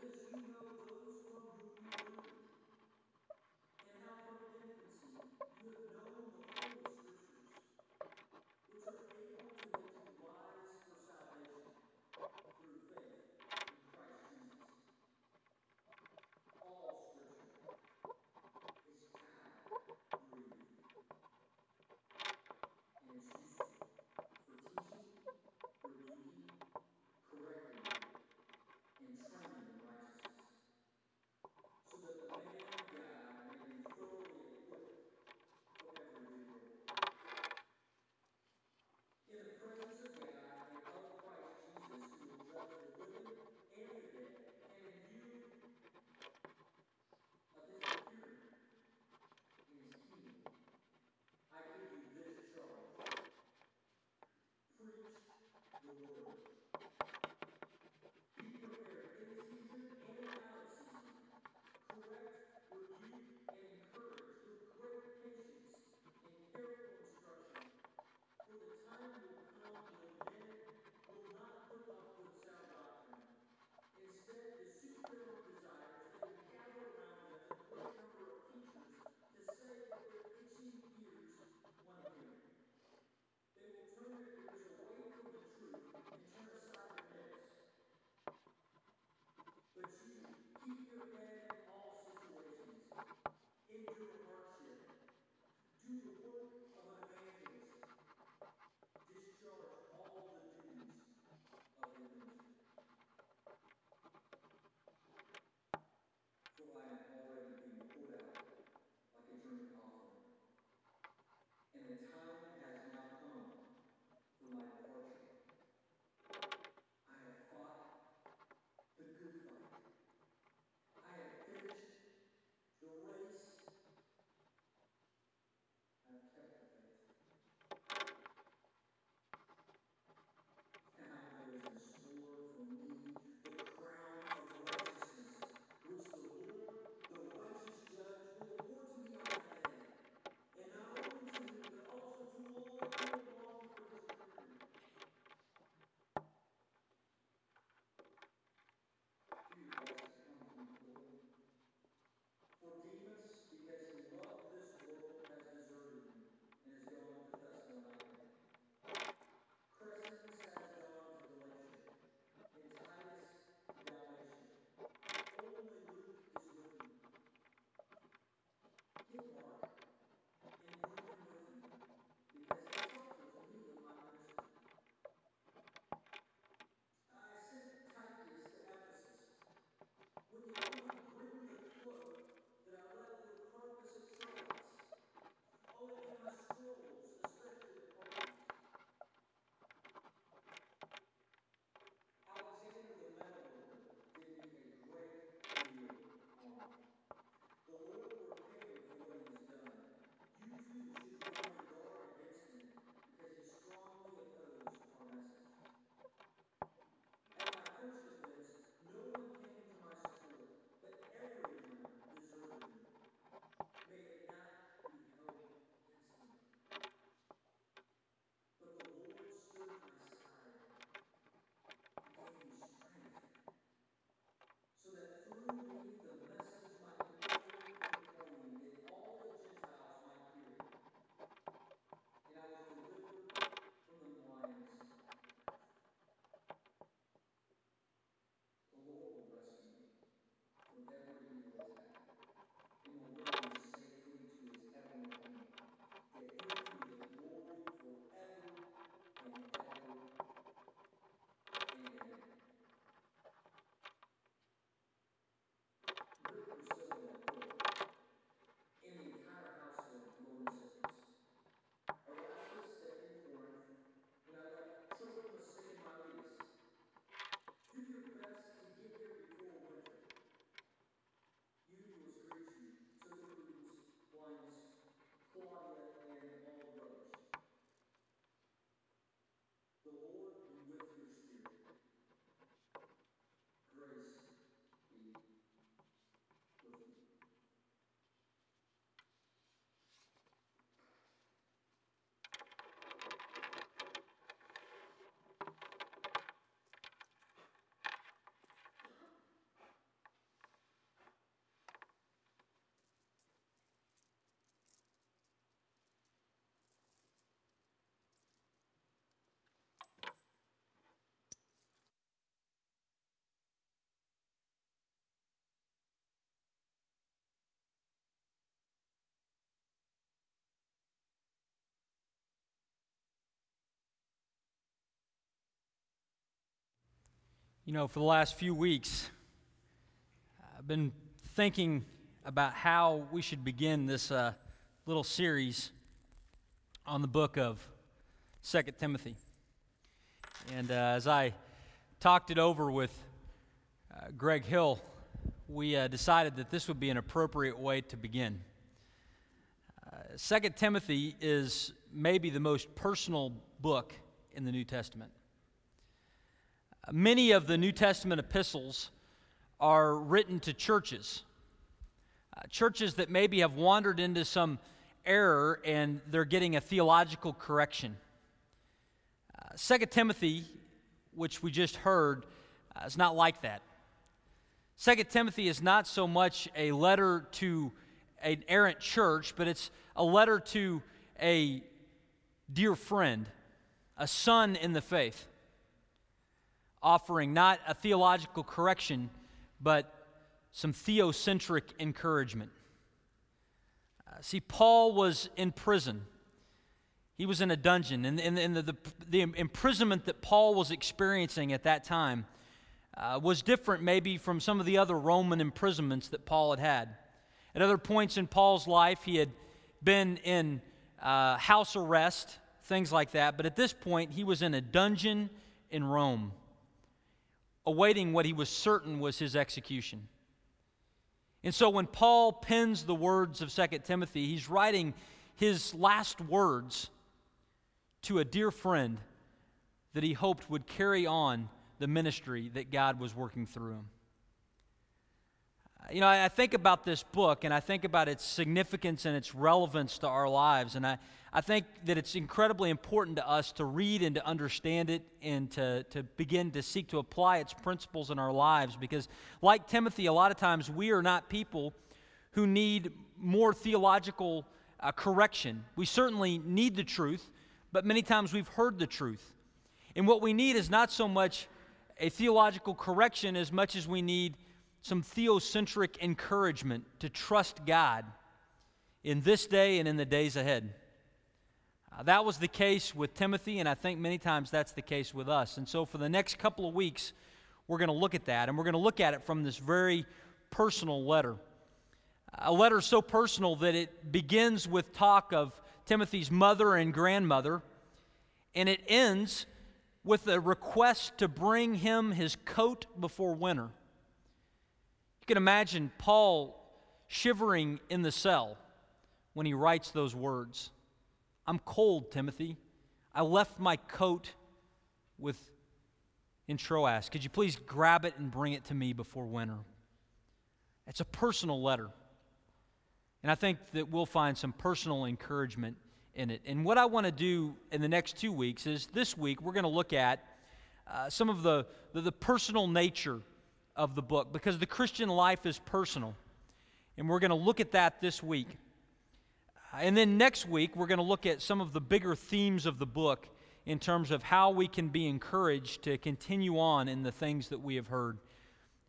because you You know, for the last few weeks, I've been thinking about how we should begin this uh, little series on the book of Second Timothy. And uh, as I talked it over with uh, Greg Hill, we uh, decided that this would be an appropriate way to begin. Uh, Second Timothy is maybe the most personal book in the New Testament. Many of the New Testament epistles are written to churches, uh, churches that maybe have wandered into some error and they're getting a theological correction. Uh, Second Timothy, which we just heard, uh, is not like that. Second Timothy is not so much a letter to an errant church, but it's a letter to a dear friend, a son in the faith offering not a theological correction, but some theocentric encouragement. Uh, see, Paul was in prison. He was in a dungeon, and, and, and the, the, the, imprisonment that Paul was experiencing at that time uh, was different, maybe, from some of the other Roman imprisonments that Paul had had. At other points in Paul's life, he had been in uh, house arrest, things like that, but at this point, he was in a dungeon in Rome, awaiting what he was certain was his execution. And so when Paul pens the words of 2 Timothy, he's writing his last words to a dear friend that he hoped would carry on the ministry that God was working through him. You know, I think about this book and I think about its significance and its relevance to our lives. And I, I think that it's incredibly important to us to read and to understand it and to, to begin to seek to apply its principles in our lives. Because, like Timothy, a lot of times we are not people who need more theological uh, correction. We certainly need the truth, but many times we've heard the truth. And what we need is not so much a theological correction as much as we need some theocentric encouragement to trust God in this day and in the days ahead. Uh, that was the case with Timothy, and I think many times that's the case with us. And so, for the next couple of weeks, we're going to look at that, and we're going to look at it from this very personal letter. A letter so personal that it begins with talk of Timothy's mother and grandmother, and it ends with a request to bring him his coat before winter. You can imagine Paul shivering in the cell when he writes those words I'm cold, Timothy. I left my coat with in Troas. Could you please grab it and bring it to me before winter? It's a personal letter. And I think that we'll find some personal encouragement in it. And what I want to do in the next two weeks is this week we're going to look at uh, some of the, the, the personal nature of the book because the Christian life is personal. And we're going to look at that this week. And then next week, we're going to look at some of the bigger themes of the book in terms of how we can be encouraged to continue on in the things that we have heard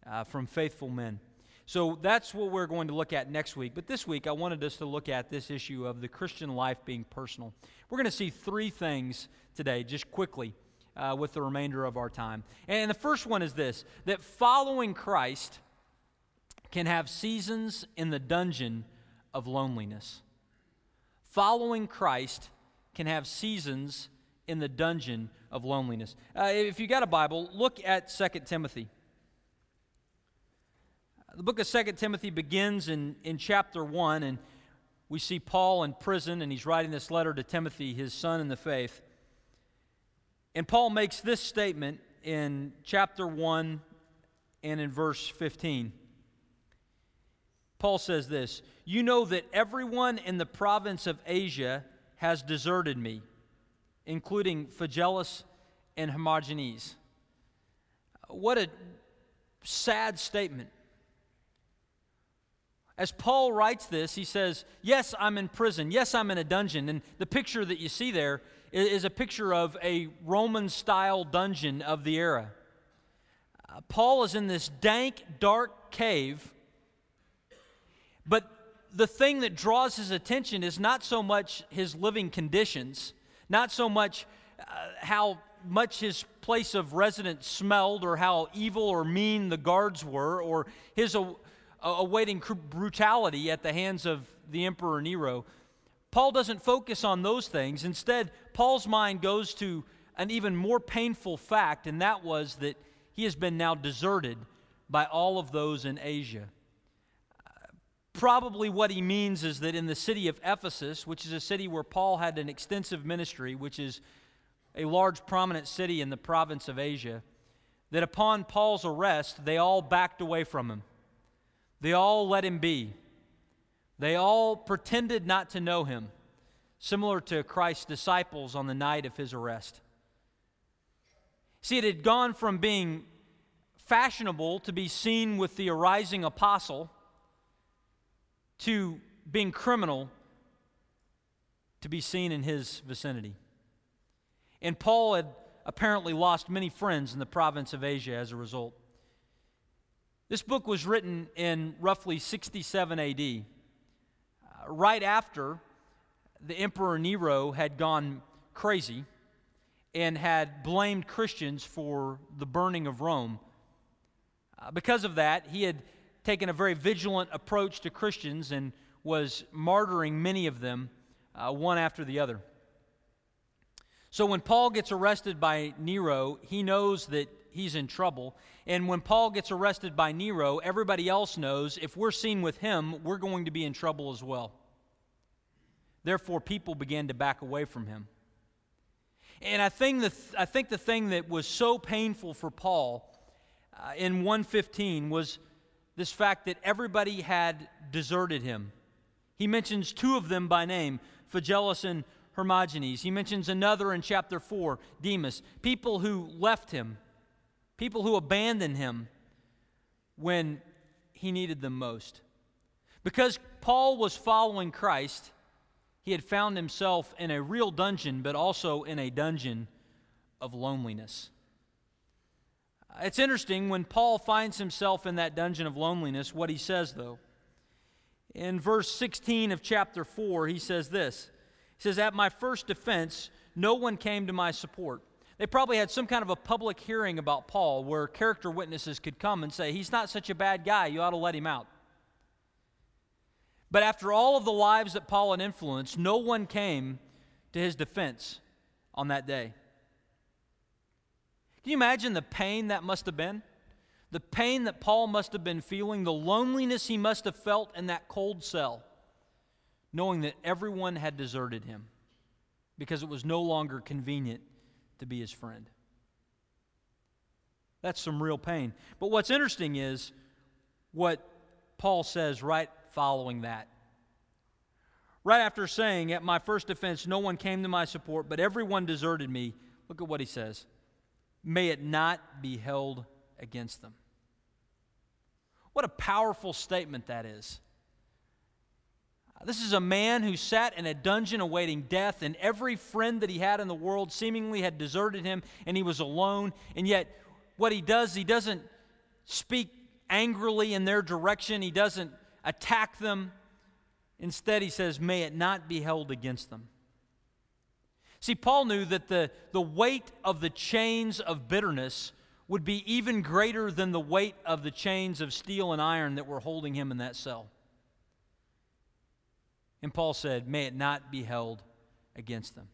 uh, from faithful men. So that's what we're going to look at next week. But this week, I wanted us to look at this issue of the Christian life being personal. We're going to see three things today, just quickly, uh, with the remainder of our time. And the first one is this that following Christ can have seasons in the dungeon of loneliness. Following Christ can have seasons in the dungeon of loneliness. Uh, if you got a Bible, look at 2 Timothy. The book of Second Timothy begins in, in chapter 1, and we see Paul in prison, and he's writing this letter to Timothy, his son in the faith. And Paul makes this statement in chapter 1 and in verse 15. Paul says this You know that everyone in the province of Asia has deserted me, including Phygelus and Hermogenes. What a sad statement. As Paul writes this, he says, Yes, I'm in prison. Yes, I'm in a dungeon. And the picture that you see there is a picture of a Roman style dungeon of the era. Uh, Paul is in this dank, dark cave, but the thing that draws his attention is not so much his living conditions, not so much uh, how much his place of residence smelled or how evil or mean the guards were or his awaiting brutality at the hands of the Emperor Nero. Paul doesn't focus on those things. Instead, Paul's mind goes to an even more painful fact, and that was that he has been now deserted by all of those in Asia. Probably what he means is that in the city of Ephesus, which is a city where Paul had an extensive ministry, which is a large prominent city in the province of Asia, that upon Paul's arrest, they all backed away from him. They all let him be. They all pretended not to know him, similar to Christ's disciples on the night of his arrest. See, it had gone from being fashionable to be seen with the arising apostle to being criminal to be seen in his vicinity. And Paul had apparently lost many friends in the province of Asia as a result. This book was written in roughly 67 AD, right after the Emperor Nero had gone crazy and had blamed Christians for the burning of Rome. Uh, because of that, he had taken a very vigilant approach to Christians and was martyring many of them, uh, one after the other. So when Paul gets arrested by Nero, he knows that he's in trouble. And when Paul gets arrested by Nero, everybody else knows if we're seen with him, we're going to be in trouble as well. Therefore, people began to back away from him. And I think the, I think the thing that was so painful for Paul uh, in 115 was this fact that everybody had deserted him. He mentions two of them by name, Phygelus and Hermogenes. He mentions another in chapter 4, Demas. People who left him, people who abandoned him when he needed them most. Because Paul was following Christ, he had found himself in a real dungeon, but also in a dungeon of loneliness. It's interesting when Paul finds himself in that dungeon of loneliness, what he says, though. In verse 16 of chapter 4, he says this He says, At my first defense, no one came to my support. They probably had some kind of a public hearing about Paul where character witnesses could come and say, He's not such a bad guy, you ought to let him out. But after all of the lives that Paul had influenced, no one came to his defense on that day. Can you imagine the pain that must have been? The pain that Paul must have been feeling, the loneliness he must have felt in that cold cell, knowing that everyone had deserted him because it was no longer convenient to be his friend. That's some real pain. But what's interesting is what Paul says right following that. Right after saying, At my first defense, no one came to my support, but everyone deserted me, look at what he says. May it not be held against them. What a powerful statement that is. This is a man who sat in a dungeon awaiting death, and every friend that he had in the world seemingly had deserted him, and he was alone. And yet, what he does, he doesn't speak angrily in their direction, he doesn't attack them. Instead, he says, May it not be held against them. See, Paul knew that the, the weight of the chains of bitterness would be even greater than the weight of the chains of steel and iron that were holding him in that cell. And Paul said, May it not be held against them.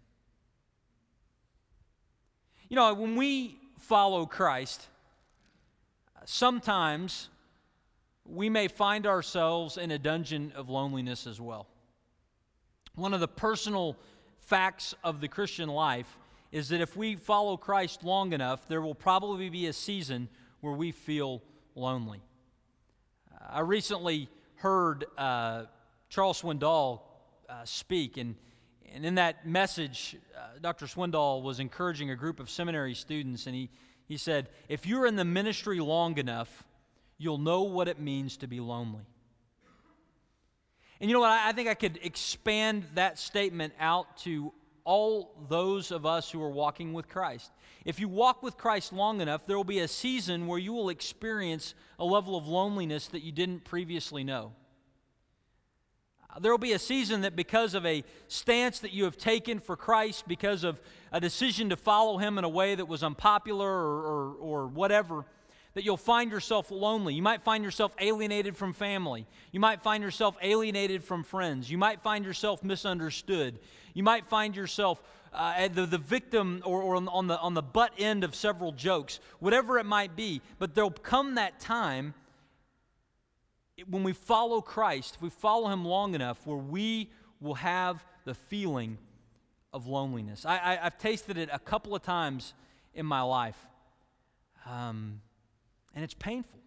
You know, when we follow Christ, sometimes we may find ourselves in a dungeon of loneliness as well. One of the personal facts of the Christian life is that if we follow Christ long enough, there will probably be a season where we feel lonely. I recently heard uh, Charles Swindoll uh, speak, and, and in that message, uh, Dr. Swindoll was encouraging a group of seminary students, and he, he said, If you're in the ministry long enough, you'll know what it means to be lonely. And you know what? I think I could expand that statement out to all those of us who are walking with Christ. If you walk with Christ long enough, there will be a season where you will experience a level of loneliness that you didn't previously know. There will be a season that, because of a stance that you have taken for Christ, because of a decision to follow Him in a way that was unpopular or, or, or whatever, that you'll find yourself lonely. You might find yourself alienated from family. You might find yourself alienated from friends. You might find yourself misunderstood. You might find yourself uh, the, the victim or, or on, the, on the butt end of several jokes, whatever it might be. But there'll come that time when we follow Christ, if we follow Him long enough, where we will have the feeling of loneliness. I, I, have tasted it a couple of times in my life. Um, and it's painful.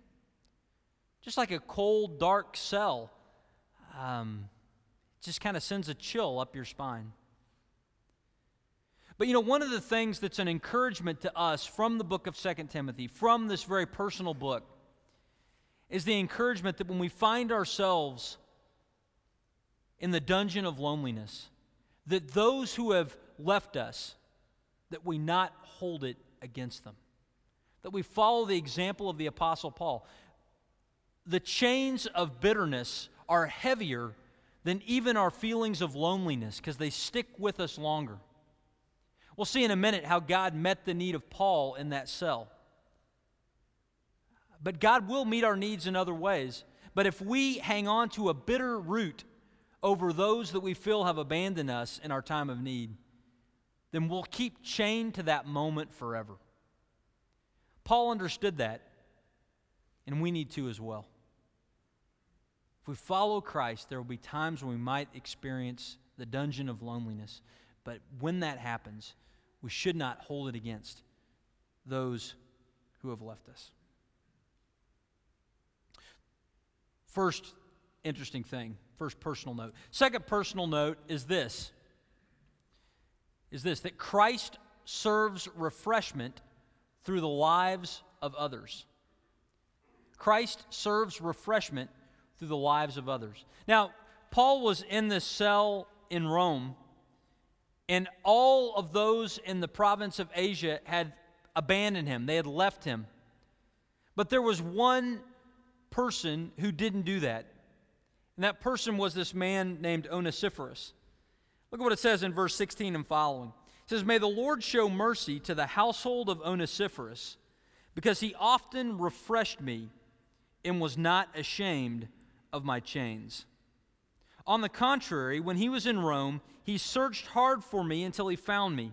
Just like a cold, dark cell, um, just kind of sends a chill up your spine. But you know, one of the things that's an encouragement to us from the book of Second Timothy, from this very personal book, is the encouragement that when we find ourselves in the dungeon of loneliness, that those who have left us, that we not hold it against them that we follow the example of the Apostle Paul. The chains of bitterness are heavier than even our feelings of loneliness because they stick with us longer. We'll see in a minute how God met the need of Paul in that cell. But God will meet our needs in other ways. But if we hang on to a bitter root over those that we feel have abandoned us in our time of need, then we'll keep chained to that moment forever. Paul understood that, and we need to as well. If we follow Christ, there will be times when we might experience the dungeon of loneliness. But when that happens, we should not hold it against those who have left us. First interesting thing, first personal note. Second personal note is this is this that Christ serves refreshment through the lives of others. Christ serves refreshment through the lives of others. Now, Paul was in this cell in Rome, and all of those in the province of Asia had abandoned him, they had left him. But there was one person who didn't do that. And that person was this man named Onesiphorus. Look at what it says in verse 16 and following. It says, May the Lord show mercy to the household of Onesiphorus, because he often refreshed me and was not ashamed of my chains. On the contrary, when he was in Rome, he searched hard for me until he found me.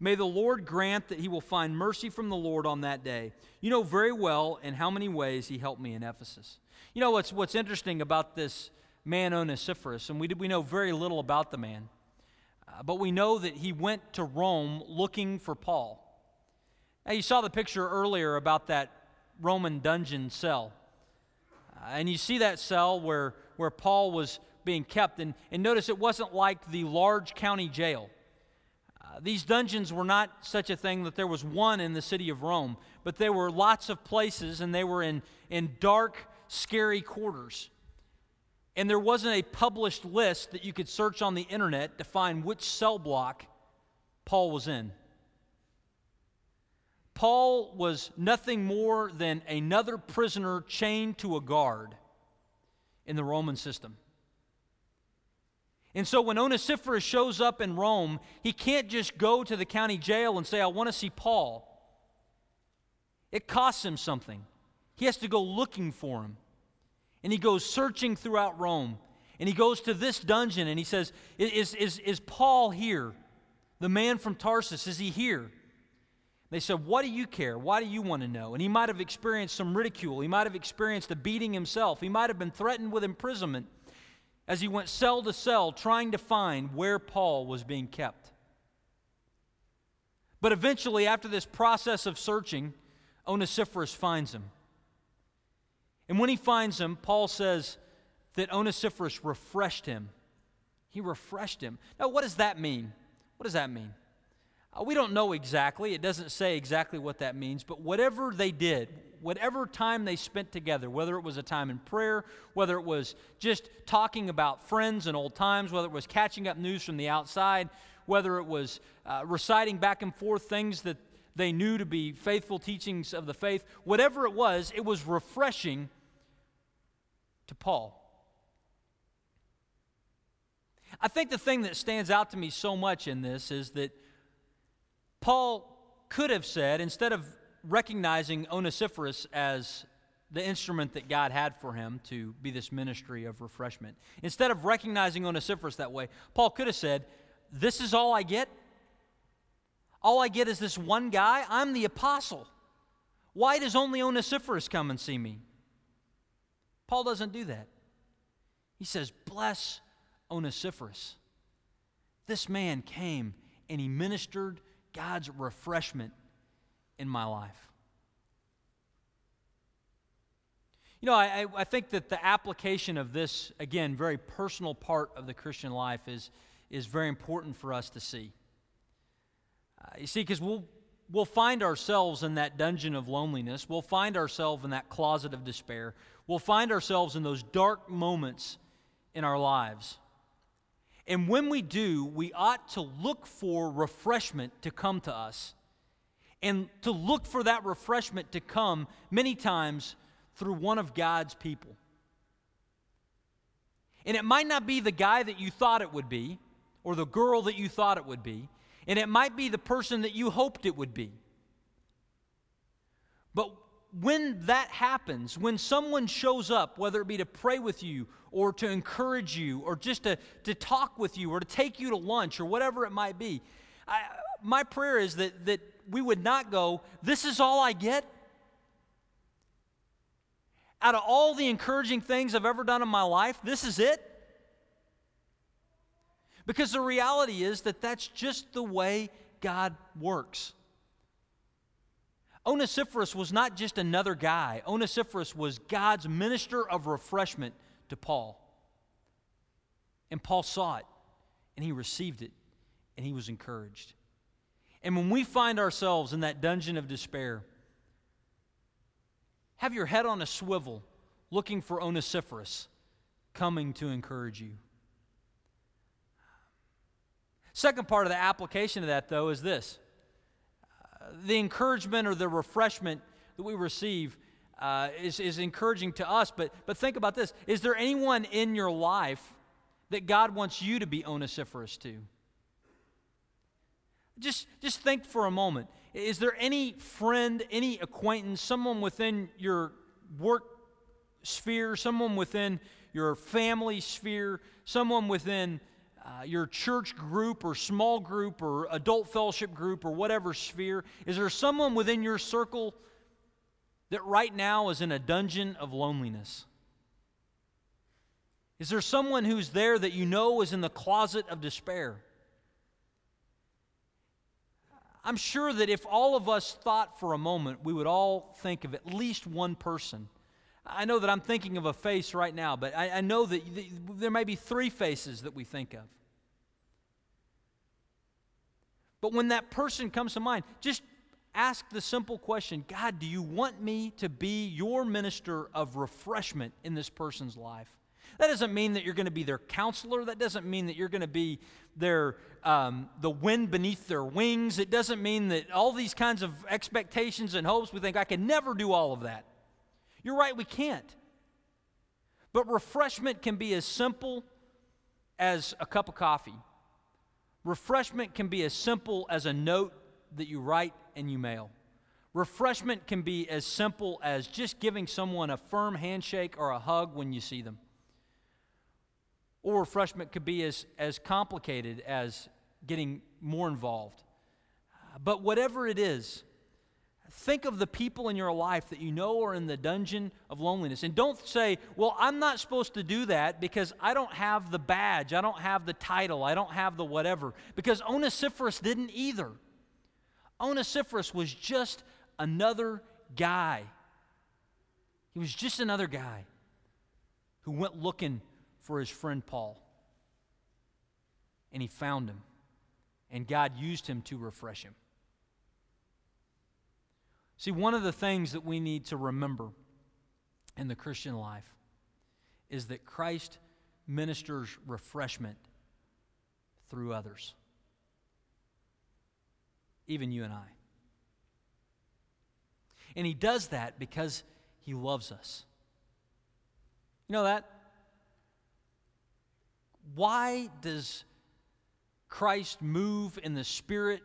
May the Lord grant that he will find mercy from the Lord on that day. You know very well in how many ways he helped me in Ephesus. You know what's, what's interesting about this man Onesiphorus, and we, we know very little about the man. Uh, but we know that he went to Rome looking for Paul. Now, you saw the picture earlier about that Roman dungeon cell. Uh, and you see that cell where, where Paul was being kept. And, and notice it wasn't like the large county jail. Uh, these dungeons were not such a thing that there was one in the city of Rome, but there were lots of places and they were in, in dark, scary quarters and there wasn't a published list that you could search on the internet to find which cell block Paul was in. Paul was nothing more than another prisoner chained to a guard in the Roman system. And so when Onesiphorus shows up in Rome, he can't just go to the county jail and say, I want to see Paul. It costs him something. He has to go looking for him and he goes searching throughout Rome. And he goes to this dungeon and he says, Is, is, is Paul here? The man from Tarsus, is he here? They said, What do you care? Why do you want to know? And he might have experienced some ridicule. He might have experienced a beating himself. He might have been threatened with imprisonment as he went cell to cell trying to find where Paul was being kept. But eventually, after this process of searching, Onesiphorus finds him. And when he finds him, Paul says that Onesiphorus refreshed him. He refreshed him. Now, what does that mean? What does that mean? Uh, we don't know exactly. It doesn't say exactly what that means, but whatever they did, whatever time they spent together, whether it was a time in prayer, whether it was just talking about friends and old times, whether it was catching up news from the outside, whether it was uh, reciting back and forth things that they knew to be faithful teachings of the faith, whatever it was, it was refreshing to Paul. I think the thing that stands out to me so much in this is that Paul could have said, instead of recognizing Onesiphorus as the instrument that God had for him to be this ministry of refreshment, instead of recognizing Onesiphorus that way, Paul could have said, This is all I get. All I get is this one guy. I'm the apostle. Why does only Onesiphorus come and see me? Paul doesn't do that. He says, Bless Onesiphorus. This man came and he ministered God's refreshment in my life. You know, I, I think that the application of this, again, very personal part of the Christian life is, is very important for us to see. Uh, you see, because we'll, we'll find ourselves in that dungeon of loneliness. We'll find ourselves in that closet of despair. We'll find ourselves in those dark moments in our lives. And when we do, we ought to look for refreshment to come to us. And to look for that refreshment to come many times through one of God's people. And it might not be the guy that you thought it would be, or the girl that you thought it would be, and it might be the person that you hoped it would be. But when that happens, when someone shows up, whether it be to pray with you or to encourage you or just to, to talk with you or to take you to lunch or whatever it might be, I, my prayer is that, that we would not go, This is all I get. Out of all the encouraging things I've ever done in my life, this is it. Because the reality is that that's just the way God works. Onesiphorus was not just another guy, Onesiphorus was God's minister of refreshment to Paul. And Paul saw it, and he received it, and he was encouraged. And when we find ourselves in that dungeon of despair, have your head on a swivel looking for Onesiphorus coming to encourage you. Second part of the application of that, though, is this the encouragement or the refreshment that we receive uh, is, is encouraging to us. But, but think about this Is there anyone in your life that God wants you to be onesiphorus to? Just, just think for a moment. Is there any friend, any acquaintance, someone within your work sphere, someone within your family sphere, someone within uh, your church group or small group or adult fellowship group or whatever sphere? Is there someone within your circle that right now is in a dungeon of loneliness? Is there someone who's there that you know is in the closet of despair? I'm sure that if all of us thought for a moment, we would all think of at least one person. I know that I'm thinking of a face right now, but I, I know that there may be three faces that we think of. But when that person comes to mind, just ask the simple question God, do you want me to be your minister of refreshment in this person's life? That doesn't mean that you're going to be their counselor. That doesn't mean that you're going to be their um, the wind beneath their wings. It doesn't mean that all these kinds of expectations and hopes. We think I can never do all of that. You're right, we can't. But refreshment can be as simple as a cup of coffee. Refreshment can be as simple as a note that you write and you mail. Refreshment can be as simple as just giving someone a firm handshake or a hug when you see them. Or refreshment could be as, as complicated as getting more involved. But whatever it is, Think of the people in your life that you know are in the dungeon of loneliness. And don't say, well, I'm not supposed to do that because I don't have the badge, I don't have the title, I don't have the whatever. Because Onesiphorus didn't either. Onesiphorus was just another guy. He was just another guy who went looking for his friend Paul. And he found him. And God used him to refresh him. See, one of the things that we need to remember in the Christian life is that Christ ministers refreshment through others, even you and I. And he does that because he loves us. You know that? Why does Christ move in the spirit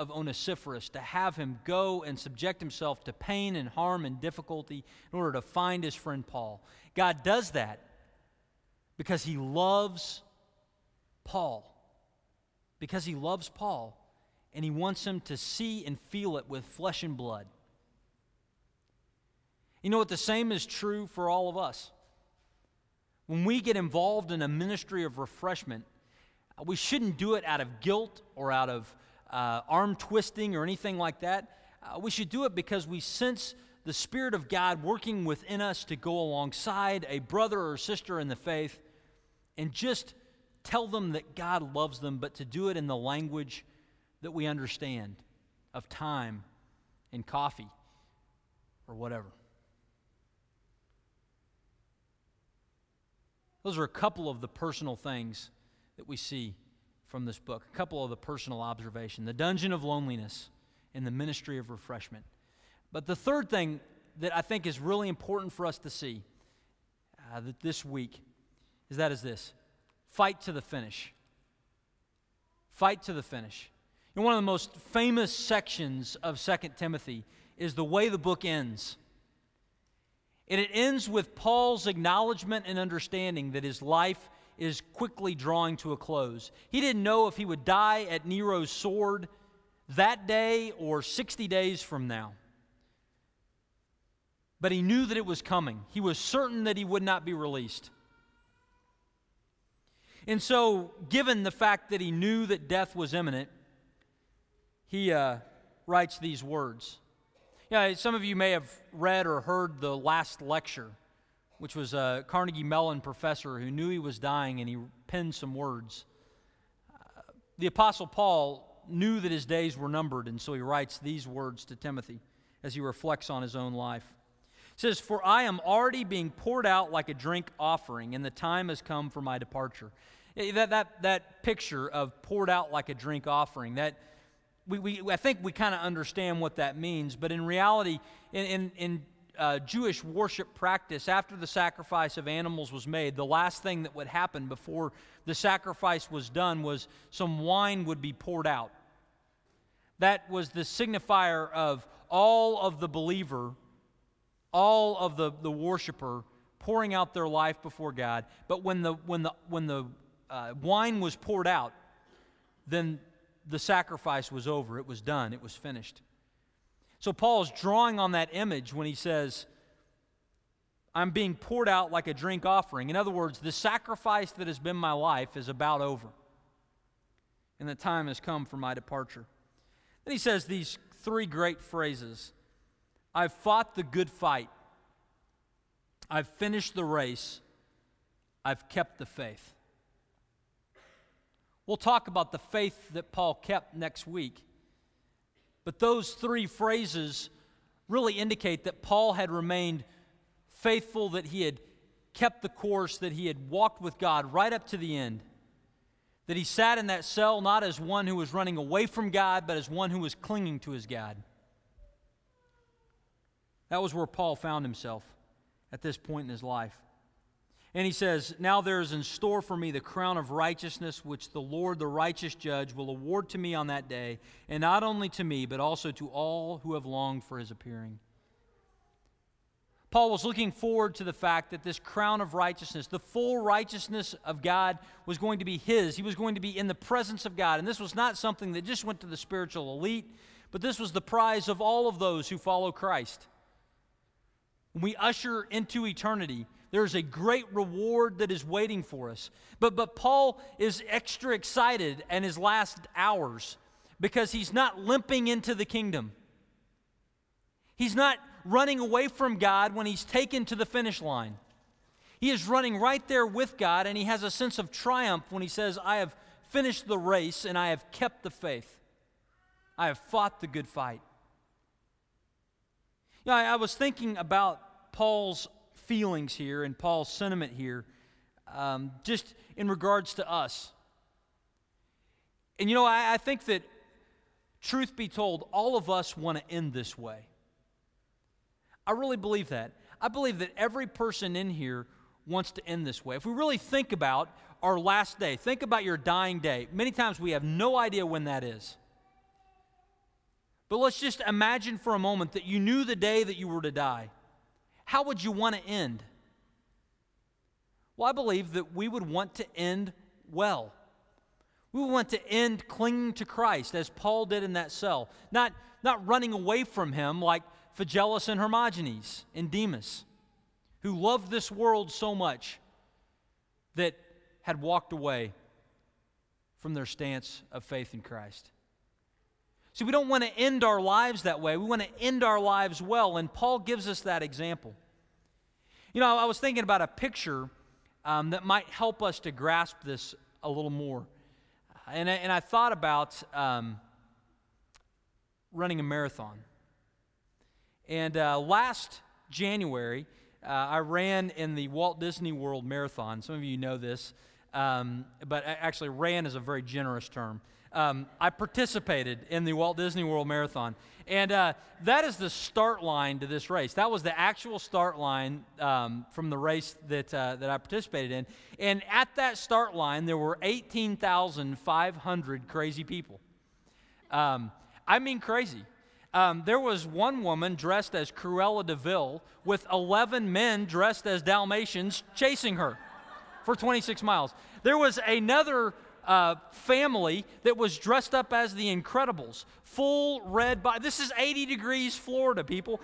of Onesiphorus to have him go and subject himself to pain and harm and difficulty in order to find his friend Paul. God does that because he loves Paul. Because he loves Paul and he wants him to see and feel it with flesh and blood. You know what? The same is true for all of us. When we get involved in a ministry of refreshment, we shouldn't do it out of guilt or out of uh, arm twisting or anything like that. Uh, we should do it because we sense the Spirit of God working within us to go alongside a brother or sister in the faith and just tell them that God loves them, but to do it in the language that we understand of time and coffee or whatever. Those are a couple of the personal things that we see from this book. A couple of the personal observation the dungeon of loneliness and the ministry of refreshment. But the third thing that I think is really important for us to see uh, that this week is that is this fight to the finish. Fight to the finish. And one of the most famous sections of 2 Timothy is the way the book ends. And it ends with Paul's acknowledgement and understanding that his life is quickly drawing to a close. He didn't know if he would die at Nero's sword that day or 60 days from now. But he knew that it was coming. He was certain that he would not be released. And so, given the fact that he knew that death was imminent, he uh, writes these words. Yeah, some of you may have read or heard the last lecture, which was a Carnegie Mellon professor who knew he was dying and he penned some words. The Apostle Paul knew that his days were numbered, and so he writes these words to Timothy as he reflects on his own life. He says, For I am already being poured out like a drink offering, and the time has come for my departure. Eh, that, that, that picture of poured out like a drink offering, that we, we, I think we kind of understand what that means, but in reality, in, in, in uh, Jewish worship practice, after the sacrifice of animals was made, the last thing that would happen before the sacrifice was done was some wine would be poured out. That was the signifier of all of the believer, all of the, the worshiper pouring out their life before God. But when the, when the, when the uh, wine was poured out, then the sacrifice was over. It was done. It was finished. So Paul's drawing on that image when he says, I'm being poured out like a drink offering. In other words, the sacrifice that has been my life is about over. And the time has come for my departure. Then he says these three great phrases I've fought the good fight, I've finished the race, I've kept the faith. We'll talk about the faith that Paul kept next week. But those three phrases really indicate that Paul had remained faithful, that he had kept the course, that he had walked with God right up to the end. That he sat in that cell not as one who was running away from God, but as one who was clinging to his God. That was where Paul found himself at this point in his life. And he says, Now there is in store for me the crown of righteousness, which the Lord, the righteous judge, will award to me on that day, and not only to me, but also to all who have longed for his appearing. Paul was looking forward to the fact that this crown of righteousness, the full righteousness of God, was going to be his. He was going to be in the presence of God. And this was not something that just went to the spiritual elite, but this was the prize of all of those who follow Christ. When we usher into eternity, there's a great reward that is waiting for us. But, but Paul is extra excited in his last hours because he's not limping into the kingdom. He's not running away from God when he's taken to the finish line. He is running right there with God, and he has a sense of triumph when he says, I have finished the race and I have kept the faith. I have fought the good fight. You know, I, I was thinking about Paul's feelings here and Paul's sentiment here, um, just in regards to us. And you know, I, I think that, truth be told, all of us want to end this way. I really believe that. I believe that every person in here wants to end this way. If we really think about our last day, think about your dying day. Many times we have no idea when that is. But let's just imagine for a moment that you knew the day that you were to die how would you want to end? Well, I believe that we would want to end well. We would want to end clinging to Christ, as Paul did in that cell, not, not running away from him like Phygelus and Hermogenes and Demas, who loved this world so much that had walked away from their stance of faith in Christ. See, we don't want to end our lives that way. We want to end our lives well, and Paul gives us that example. You know, I was thinking about a picture um, that might help us to grasp this a little more. And I, and I thought about um, running a marathon. And uh, last January, uh, I ran in the Walt Disney World Marathon. Some of you know this, um, but actually, ran is a very generous term. Um, I participated in the Walt Disney World Marathon. And uh, that is the start line to this race. That was the actual start line um, from the race that, uh, that I participated in. And at that start line, there were 18,500 crazy people. Um, I mean, crazy. Um, there was one woman dressed as Cruella de Vil with 11 men dressed as Dalmatians chasing her for 26 miles. There was another uh, family that was dressed up as the Incredibles, full red body. This is 80 degrees Florida, people.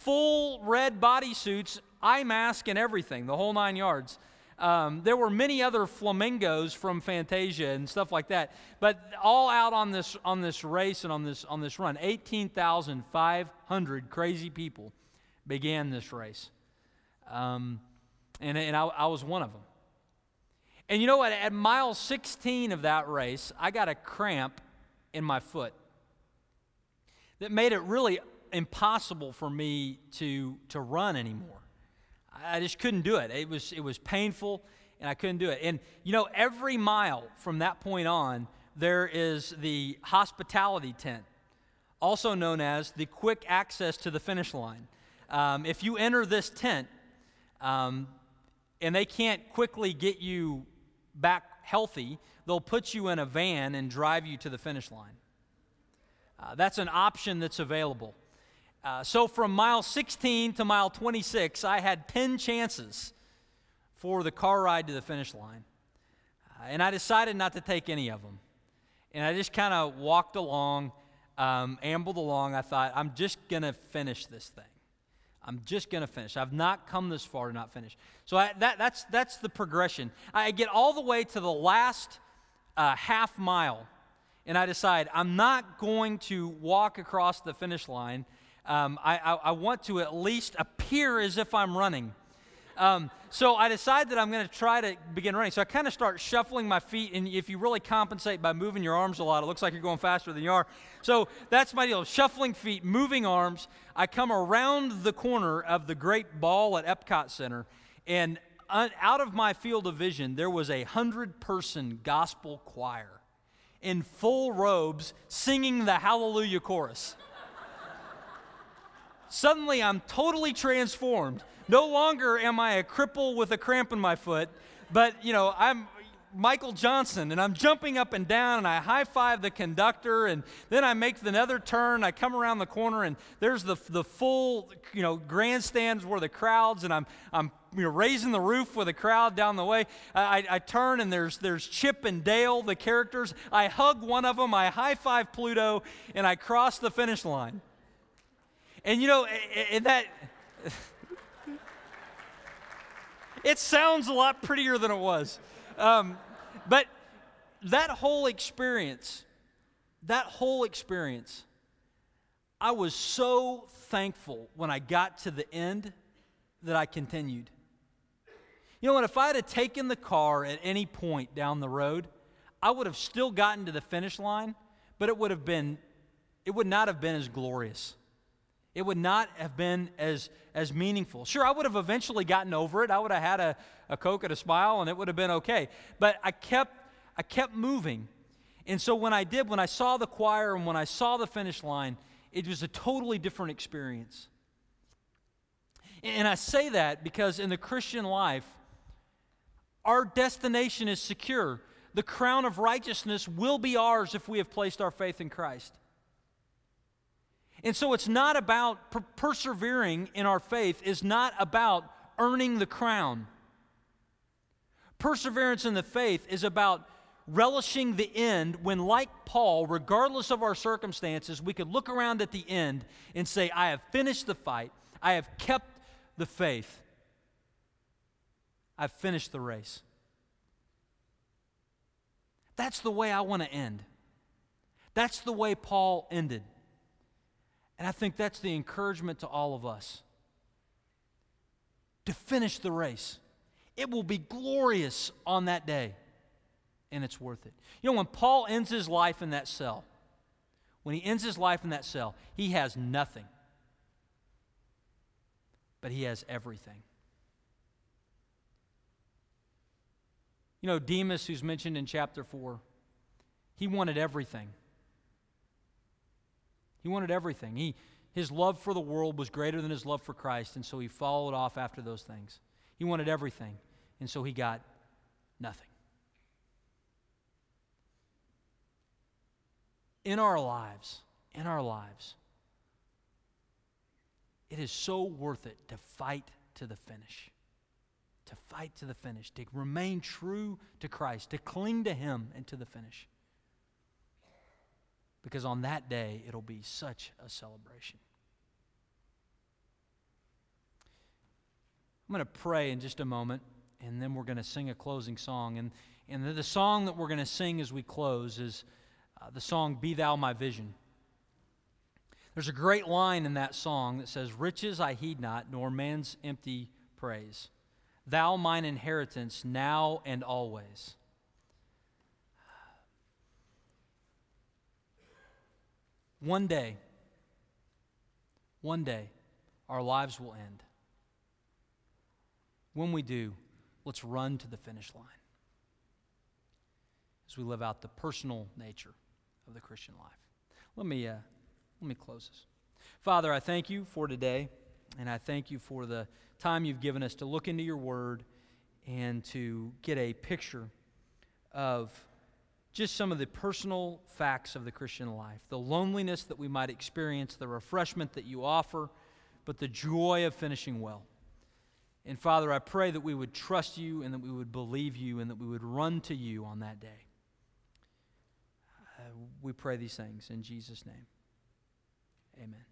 Full red bodysuits, eye mask, and everything, the whole nine yards. Um, there were many other flamingos from Fantasia and stuff like that, but all out on this on this race and on this on this run. 18,500 crazy people began this race, um, and, and I, I was one of them. And you know what? At mile 16 of that race, I got a cramp in my foot that made it really impossible for me to, to run anymore. I just couldn't do it. It was, it was painful, and I couldn't do it. And you know, every mile from that point on, there is the hospitality tent, also known as the quick access to the finish line. Um, if you enter this tent, um, and they can't quickly get you back healthy, they'll put you in a van and drive you to the finish line. Uh, that's an option that's available. Uh, so from mile 16 to mile 26, I had 10 chances for the car ride to the finish line. Uh, and I decided not to take any of them. And I just kind of walked along, um, ambled along. I thought, I'm just going to finish this thing. I'm just going to finish. I've not come this far to not finish. So I, that, that's, that's the progression. I get all the way to the last uh, half mile, and I decide I'm not going to walk across the finish line. Um, I, I, I want to at least appear as if I'm running. Um, so I decide that I'm going to try to begin running. So I kind of start shuffling my feet, and if you really compensate by moving your arms a lot, it looks like you're going faster than you are. So that's my deal shuffling feet, moving arms. I come around the corner of the great ball at Epcot Center, and out of my field of vision, there was a hundred person gospel choir in full robes singing the Hallelujah chorus. Suddenly, I'm totally transformed no longer am I a cripple with a cramp in my foot, but you know, I'm Michael Johnson, and I'm jumping up and down, and I high five the conductor, and then I make another turn. I come around the corner, and there's the, the full, you know, grandstands where the crowds, and I'm, I'm you know, raising the roof with a crowd down the way. I, I turn, and there's, there's Chip and Dale, the characters. I hug one of them, I high five Pluto, and I cross the finish line. And you know, and that. It sounds a lot prettier than it was. Um, but that whole experience, that whole experience, I was so thankful when I got to the end that I continued. You know what? If I had taken the car at any point down the road, I would have still gotten to the finish line, but it would have been, it would not have been as glorious. It would not have been as, as meaningful. Sure, I would have eventually gotten over it. I would have had a, a Coke and a smile, and it would have been okay. But I kept, I kept moving. And so when I did, when I saw the choir and when I saw the finish line, it was a totally different experience. And I say that because in the Christian life, our destination is secure. The crown of righteousness will be ours if we have placed our faith in Christ. And so it's not about per- persevering in our faith, is not about earning the crown. Perseverance in the faith is about relishing the end when, like Paul, regardless of our circumstances, we could look around at the end and say, I have finished the fight, I have kept the faith, I've finished the race. That's the way I want to end. That's the way Paul ended. And I think that's the encouragement to all of us to finish the race. It will be glorious on that day, and it's worth it. You know, when Paul ends his life in that cell, when he ends his life in that cell, he has nothing, but he has everything. You know, Demas, who's mentioned in chapter 4, He wanted everything. He wanted everything. He, his love for the world was greater than his love for Christ, and so he followed off after those things. He wanted everything, and so he got nothing. In our lives, in our lives, it is so worth it to fight to the finish. To fight to the finish, to remain true to Christ, to cling to Him and to the finish. Because on that day, it'll be such a celebration. I'm going to pray in just a moment, and then we're going to sing a closing song. And, and the, the song that we're going to sing as we close is uh, the song Be Thou My Vision. There's a great line in that song that says, Riches I heed not, nor man's empty praise. Thou mine inheritance now and always. One day, one day, our lives will end. When we do, let's run to the finish line as we live out the personal nature of the Christian life. Let me, uh, let me close this. Father, I thank you for today, and I thank you for the time you've given us to look into your word and to get a picture of just some of the personal facts of the Christian life the loneliness that we might experience, the refreshment that you offer, but the joy of finishing well. And Father, I pray that we would trust you and that we would believe you and that we would run to you on that day. Uh, we pray these things in Jesus' name. Amen.